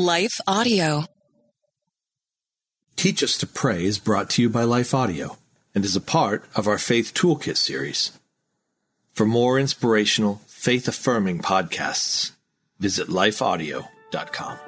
Life Audio. Teach Us to Pray is brought to you by Life Audio and is a part of our Faith Toolkit series. For more inspirational, faith affirming podcasts, visit lifeaudio.com.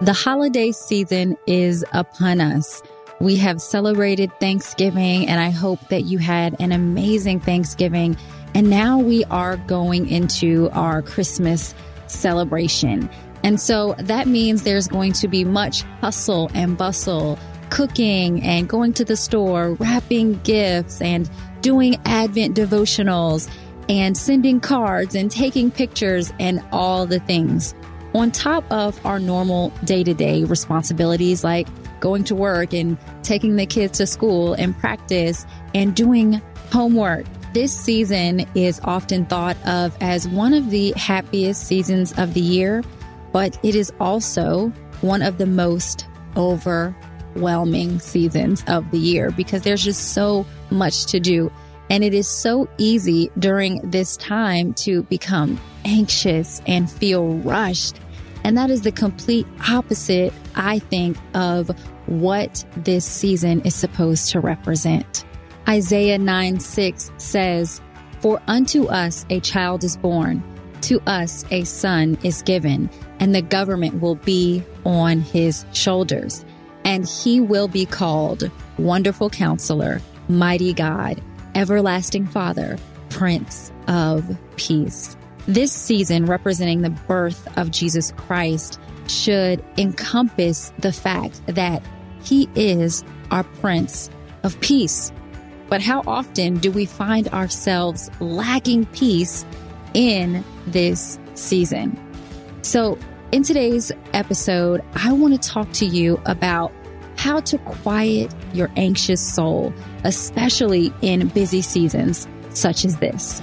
The holiday season is upon us. We have celebrated Thanksgiving, and I hope that you had an amazing Thanksgiving. And now we are going into our Christmas celebration. And so that means there's going to be much hustle and bustle, cooking and going to the store, wrapping gifts and doing Advent devotionals and sending cards and taking pictures and all the things on top of our normal day to day responsibilities like going to work and taking the kids to school and practice and doing homework. This season is often thought of as one of the happiest seasons of the year, but it is also one of the most overwhelming seasons of the year because there's just so much to do. And it is so easy during this time to become anxious and feel rushed. And that is the complete opposite, I think, of what this season is supposed to represent. Isaiah 9 6 says, For unto us a child is born, to us a son is given, and the government will be on his shoulders. And he will be called Wonderful Counselor, Mighty God, Everlasting Father, Prince of Peace. This season, representing the birth of Jesus Christ, should encompass the fact that he is our Prince of Peace. But how often do we find ourselves lacking peace in this season? So, in today's episode, I want to talk to you about how to quiet your anxious soul, especially in busy seasons such as this.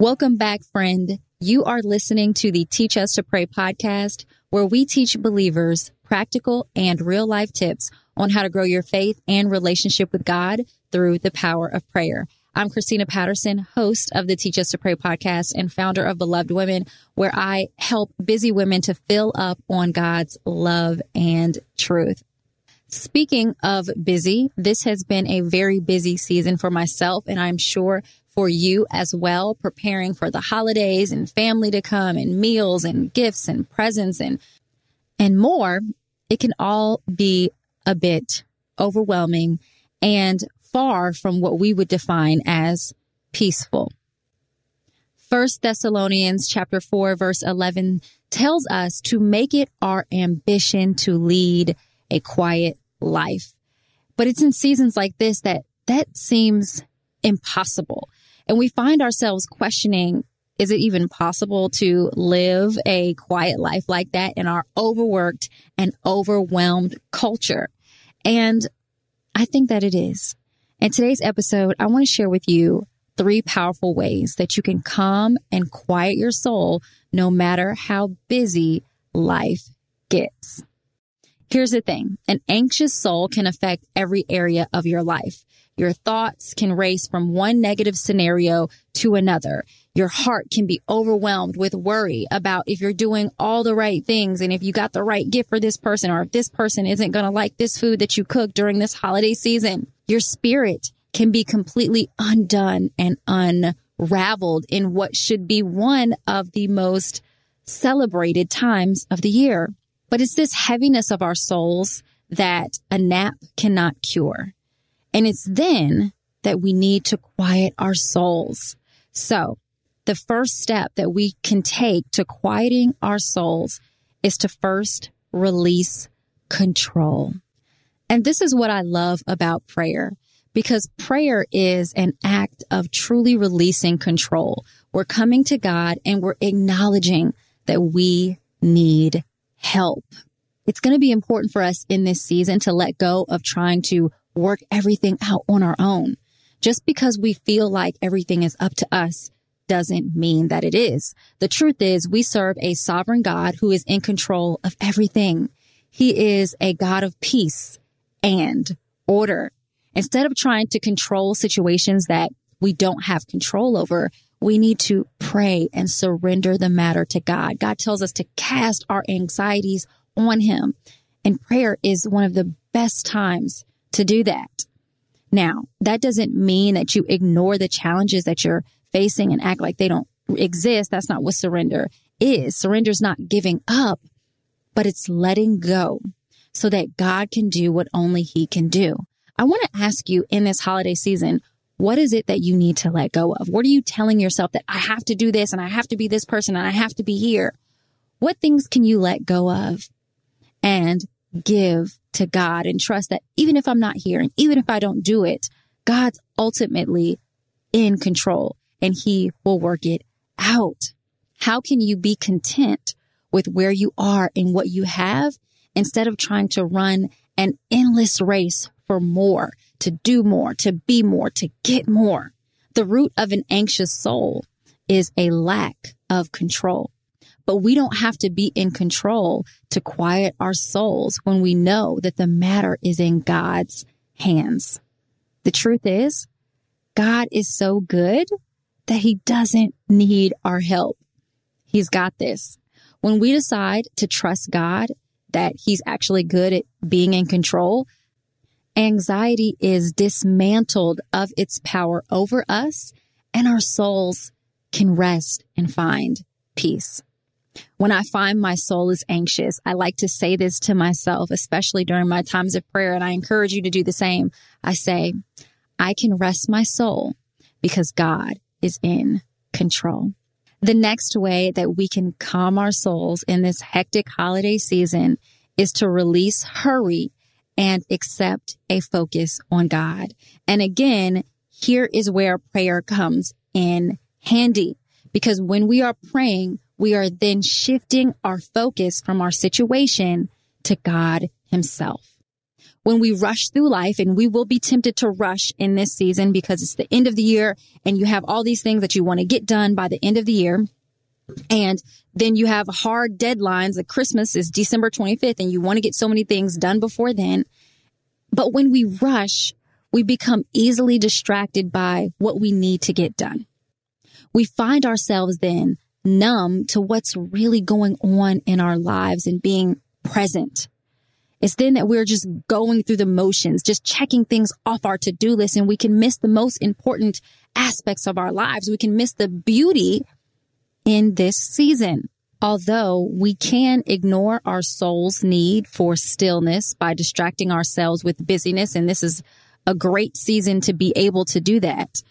Welcome back, friend. You are listening to the Teach Us to Pray podcast, where we teach believers practical and real life tips on how to grow your faith and relationship with God through the power of prayer. I'm Christina Patterson, host of the Teach Us to Pray podcast and founder of Beloved Women, where I help busy women to fill up on God's love and truth. Speaking of busy, this has been a very busy season for myself, and I'm sure for you as well, preparing for the holidays and family to come and meals and gifts and presents and, and more. It can all be a bit overwhelming and far from what we would define as peaceful. First Thessalonians chapter 4 verse 11 tells us to make it our ambition to lead a quiet life. But it's in seasons like this that that seems impossible. And we find ourselves questioning, is it even possible to live a quiet life like that in our overworked and overwhelmed culture? And I think that it is. In today's episode, I want to share with you three powerful ways that you can calm and quiet your soul no matter how busy life gets. Here's the thing. An anxious soul can affect every area of your life. Your thoughts can race from one negative scenario to another. Your heart can be overwhelmed with worry about if you're doing all the right things and if you got the right gift for this person or if this person isn't going to like this food that you cook during this holiday season. Your spirit can be completely undone and unraveled in what should be one of the most celebrated times of the year. But it's this heaviness of our souls that a nap cannot cure. And it's then that we need to quiet our souls. So the first step that we can take to quieting our souls is to first release control. And this is what I love about prayer because prayer is an act of truly releasing control. We're coming to God and we're acknowledging that we need help. It's going to be important for us in this season to let go of trying to work everything out on our own. Just because we feel like everything is up to us doesn't mean that it is. The truth is we serve a sovereign God who is in control of everything. He is a God of peace and order. Instead of trying to control situations that we don't have control over, we need to pray and surrender the matter to God. God tells us to cast our anxieties on Him. And prayer is one of the best times to do that. Now, that doesn't mean that you ignore the challenges that you're facing and act like they don't exist. That's not what surrender is. Surrender is not giving up, but it's letting go so that God can do what only He can do. I want to ask you in this holiday season, what is it that you need to let go of? What are you telling yourself that I have to do this and I have to be this person and I have to be here? What things can you let go of and give to God and trust that even if I'm not and even if I don't do it, God's ultimately in control and he will work it out. How can you be content with where you are and what you have instead of trying to run an endless race for more, to do more, to be more, to get more? The root of an anxious soul is a lack of control. But we don't have to be in control to quiet our souls when we know that the matter is in God's hands. The truth is, God is so good that he doesn't need our help. He's got this. When we decide to trust God that he's actually good at being in control, anxiety is dismantled of its power over us and our souls can rest and find peace. When I find my soul is anxious, I like to say this to myself, especially during my times of prayer. And I encourage you to do the same. I say, I can rest my soul because God is in control. The next way that we can calm our souls in this hectic holiday season is to release hurry and accept a focus on God. And again, here is where prayer comes in handy because when we are praying, we are then shifting our focus from our situation to God himself. When we rush through life and we will be tempted to rush in this season because it's the end of the year and you have all these things that you want to get done by the end of the year. And then you have hard deadlines. Like Christmas is December 25th and you want to get so many things done before then. But when we rush, we become easily distracted by what we need to get done. We find ourselves then numb to what's really going on in our lives and being present. It's then that we're just going through the motions, just checking things off our to-do list and we can miss the most important aspects of our lives. We can miss the beauty in this season. Although we can ignore our soul's need for stillness by distracting ourselves with busyness, and this is a great season to be able to do that,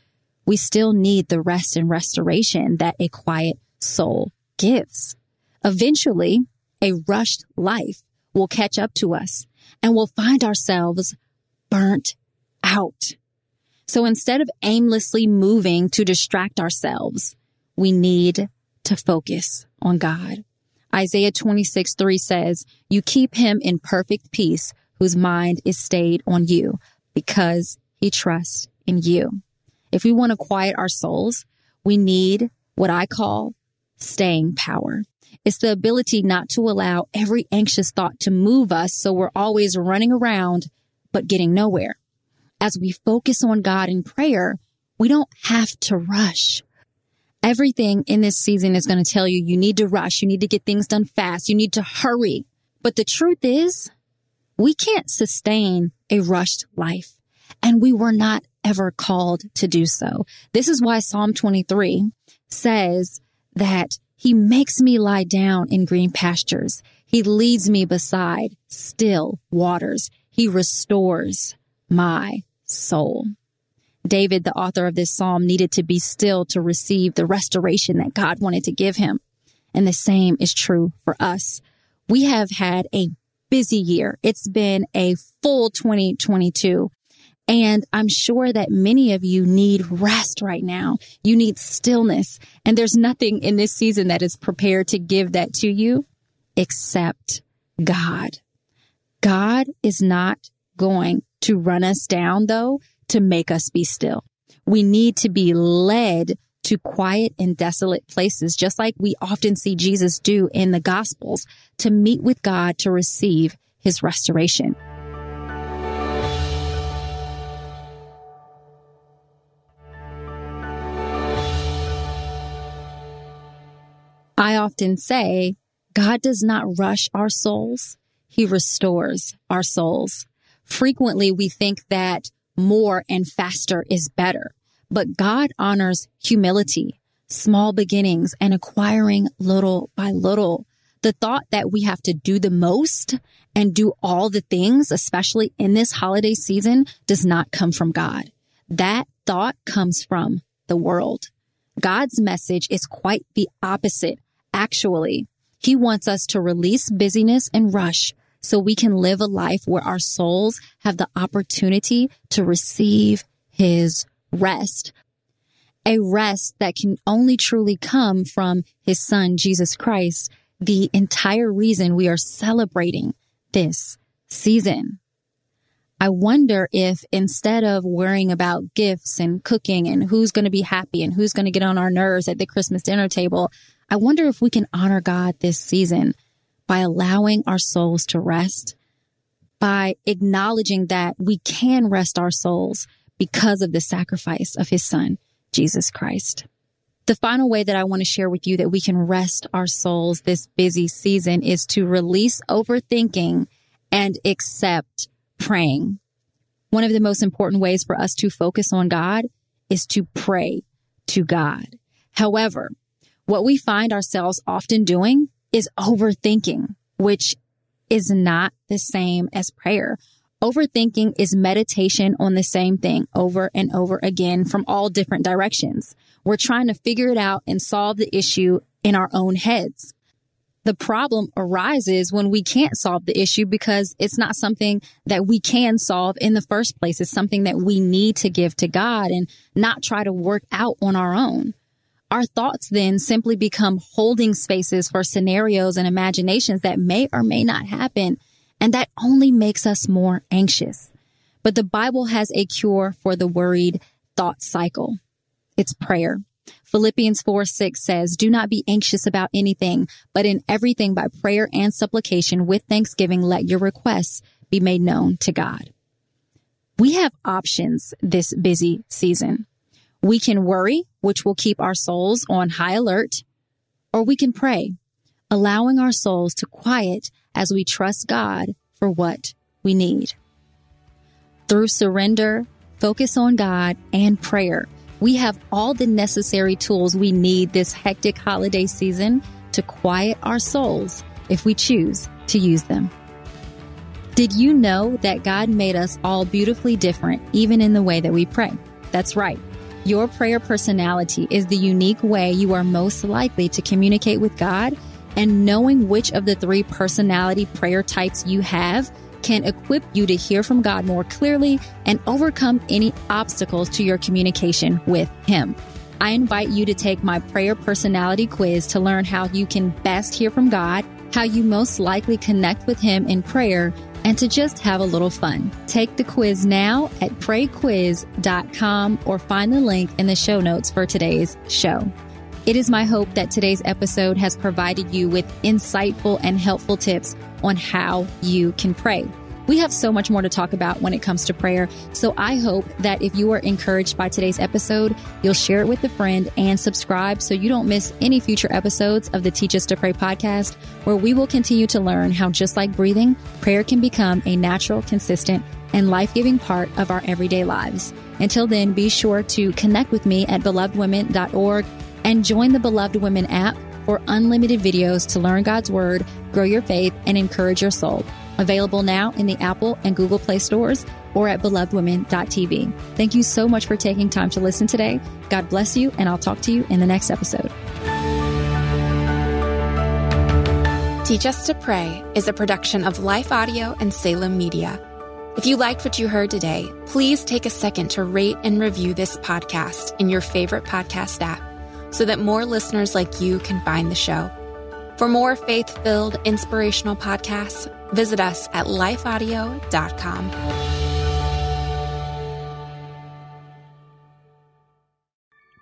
we still need the rest and restoration that a quiet soul gives. Eventually, a rushed life will catch up to us and we'll find ourselves burnt out. So instead of aimlessly moving to distract ourselves, we need to focus on God. Isaiah 26, 3 says, You keep him in perfect peace whose mind is stayed on you because he trusts in you. If we want to quiet our souls, we need what I call staying power. It's the ability not to allow every anxious thought to move us so we're always running around but getting nowhere. As we focus on God in prayer, we don't have to rush. Everything in this season is going to tell you you need to rush, you need to get things done fast, you need to hurry. But the truth is, we can't sustain a rushed life, and we were not ever called to do so. This is why Psalm 23 says that he makes me lie down in green pastures. He leads me beside still waters. He restores my soul. David, the author of this psalm, needed to be still to receive the restoration that God wanted to give him. And the same is true for us. We have had a busy year. It's been a full 2022. And I'm sure that many of you need rest right now. You need stillness. And there's nothing in this season that is prepared to give that to you except God. God is not going to run us down though to make us be still. We need to be led to quiet and desolate places, just like we often see Jesus do in the gospels to meet with God to receive his restoration. I often say, God does not rush our souls. He restores our souls. Frequently we think that more and faster is better, but God honors humility, small beginnings and acquiring little by little. The thought that we have to do the most and do all the things, especially in this holiday season, does not come from God. That thought comes from the world. God's message is quite the opposite. Actually, he wants us to release busyness and rush so we can live a life where our souls have the opportunity to receive his rest. A rest that can only truly come from his son, Jesus Christ, the entire reason we are celebrating this season. I wonder if instead of worrying about gifts and cooking and who's going to be happy and who's going to get on our nerves at the Christmas dinner table, I wonder if we can honor God this season by allowing our souls to rest, by acknowledging that we can rest our souls because of the sacrifice of his son, Jesus Christ. The final way that I want to share with you that we can rest our souls this busy season is to release overthinking and accept praying. One of the most important ways for us to focus on God is to pray to God. However, what we find ourselves often doing is overthinking, which is not the same as prayer. Overthinking is meditation on the same thing over and over again from all different directions. We're trying to figure it out and solve the issue in our own heads. The problem arises when we can't solve the issue because it's not something that we can solve in the first place. It's something that we need to give to God and not try to work out on our own. Our thoughts then simply become holding spaces for scenarios and imaginations that may or may not happen. And that only makes us more anxious. But the Bible has a cure for the worried thought cycle. It's prayer. Philippians 4 6 says, Do not be anxious about anything, but in everything by prayer and supplication with thanksgiving, let your requests be made known to God. We have options this busy season. We can worry, which will keep our souls on high alert, or we can pray, allowing our souls to quiet as we trust God for what we need. Through surrender, focus on God, and prayer, we have all the necessary tools we need this hectic holiday season to quiet our souls if we choose to use them. Did you know that God made us all beautifully different, even in the way that we pray? That's right. Your prayer personality is the unique way you are most likely to communicate with God, and knowing which of the three personality prayer types you have can equip you to hear from God more clearly and overcome any obstacles to your communication with Him. I invite you to take my prayer personality quiz to learn how you can best hear from God, how you most likely connect with Him in prayer, and to just have a little fun. Take the quiz now at prayquiz.com or find the link in the show notes for today's show. It is my hope that today's episode has provided you with insightful and helpful tips on how you can pray. We have so much more to talk about when it comes to prayer. So I hope that if you are encouraged by today's episode, you'll share it with a friend and subscribe so you don't miss any future episodes of the Teach Us to Pray podcast, where we will continue to learn how, just like breathing, prayer can become a natural, consistent, and life giving part of our everyday lives. Until then, be sure to connect with me at belovedwomen.org and join the Beloved Women app for unlimited videos to learn God's Word, grow your faith, and encourage your soul. Available now in the Apple and Google Play stores or at belovedwomen.tv. Thank you so much for taking time to listen today. God bless you, and I'll talk to you in the next episode. Teach Us to Pray is a production of Life Audio and Salem Media. If you liked what you heard today, please take a second to rate and review this podcast in your favorite podcast app so that more listeners like you can find the show. For more faith filled, inspirational podcasts, visit us at lifeaudio.com.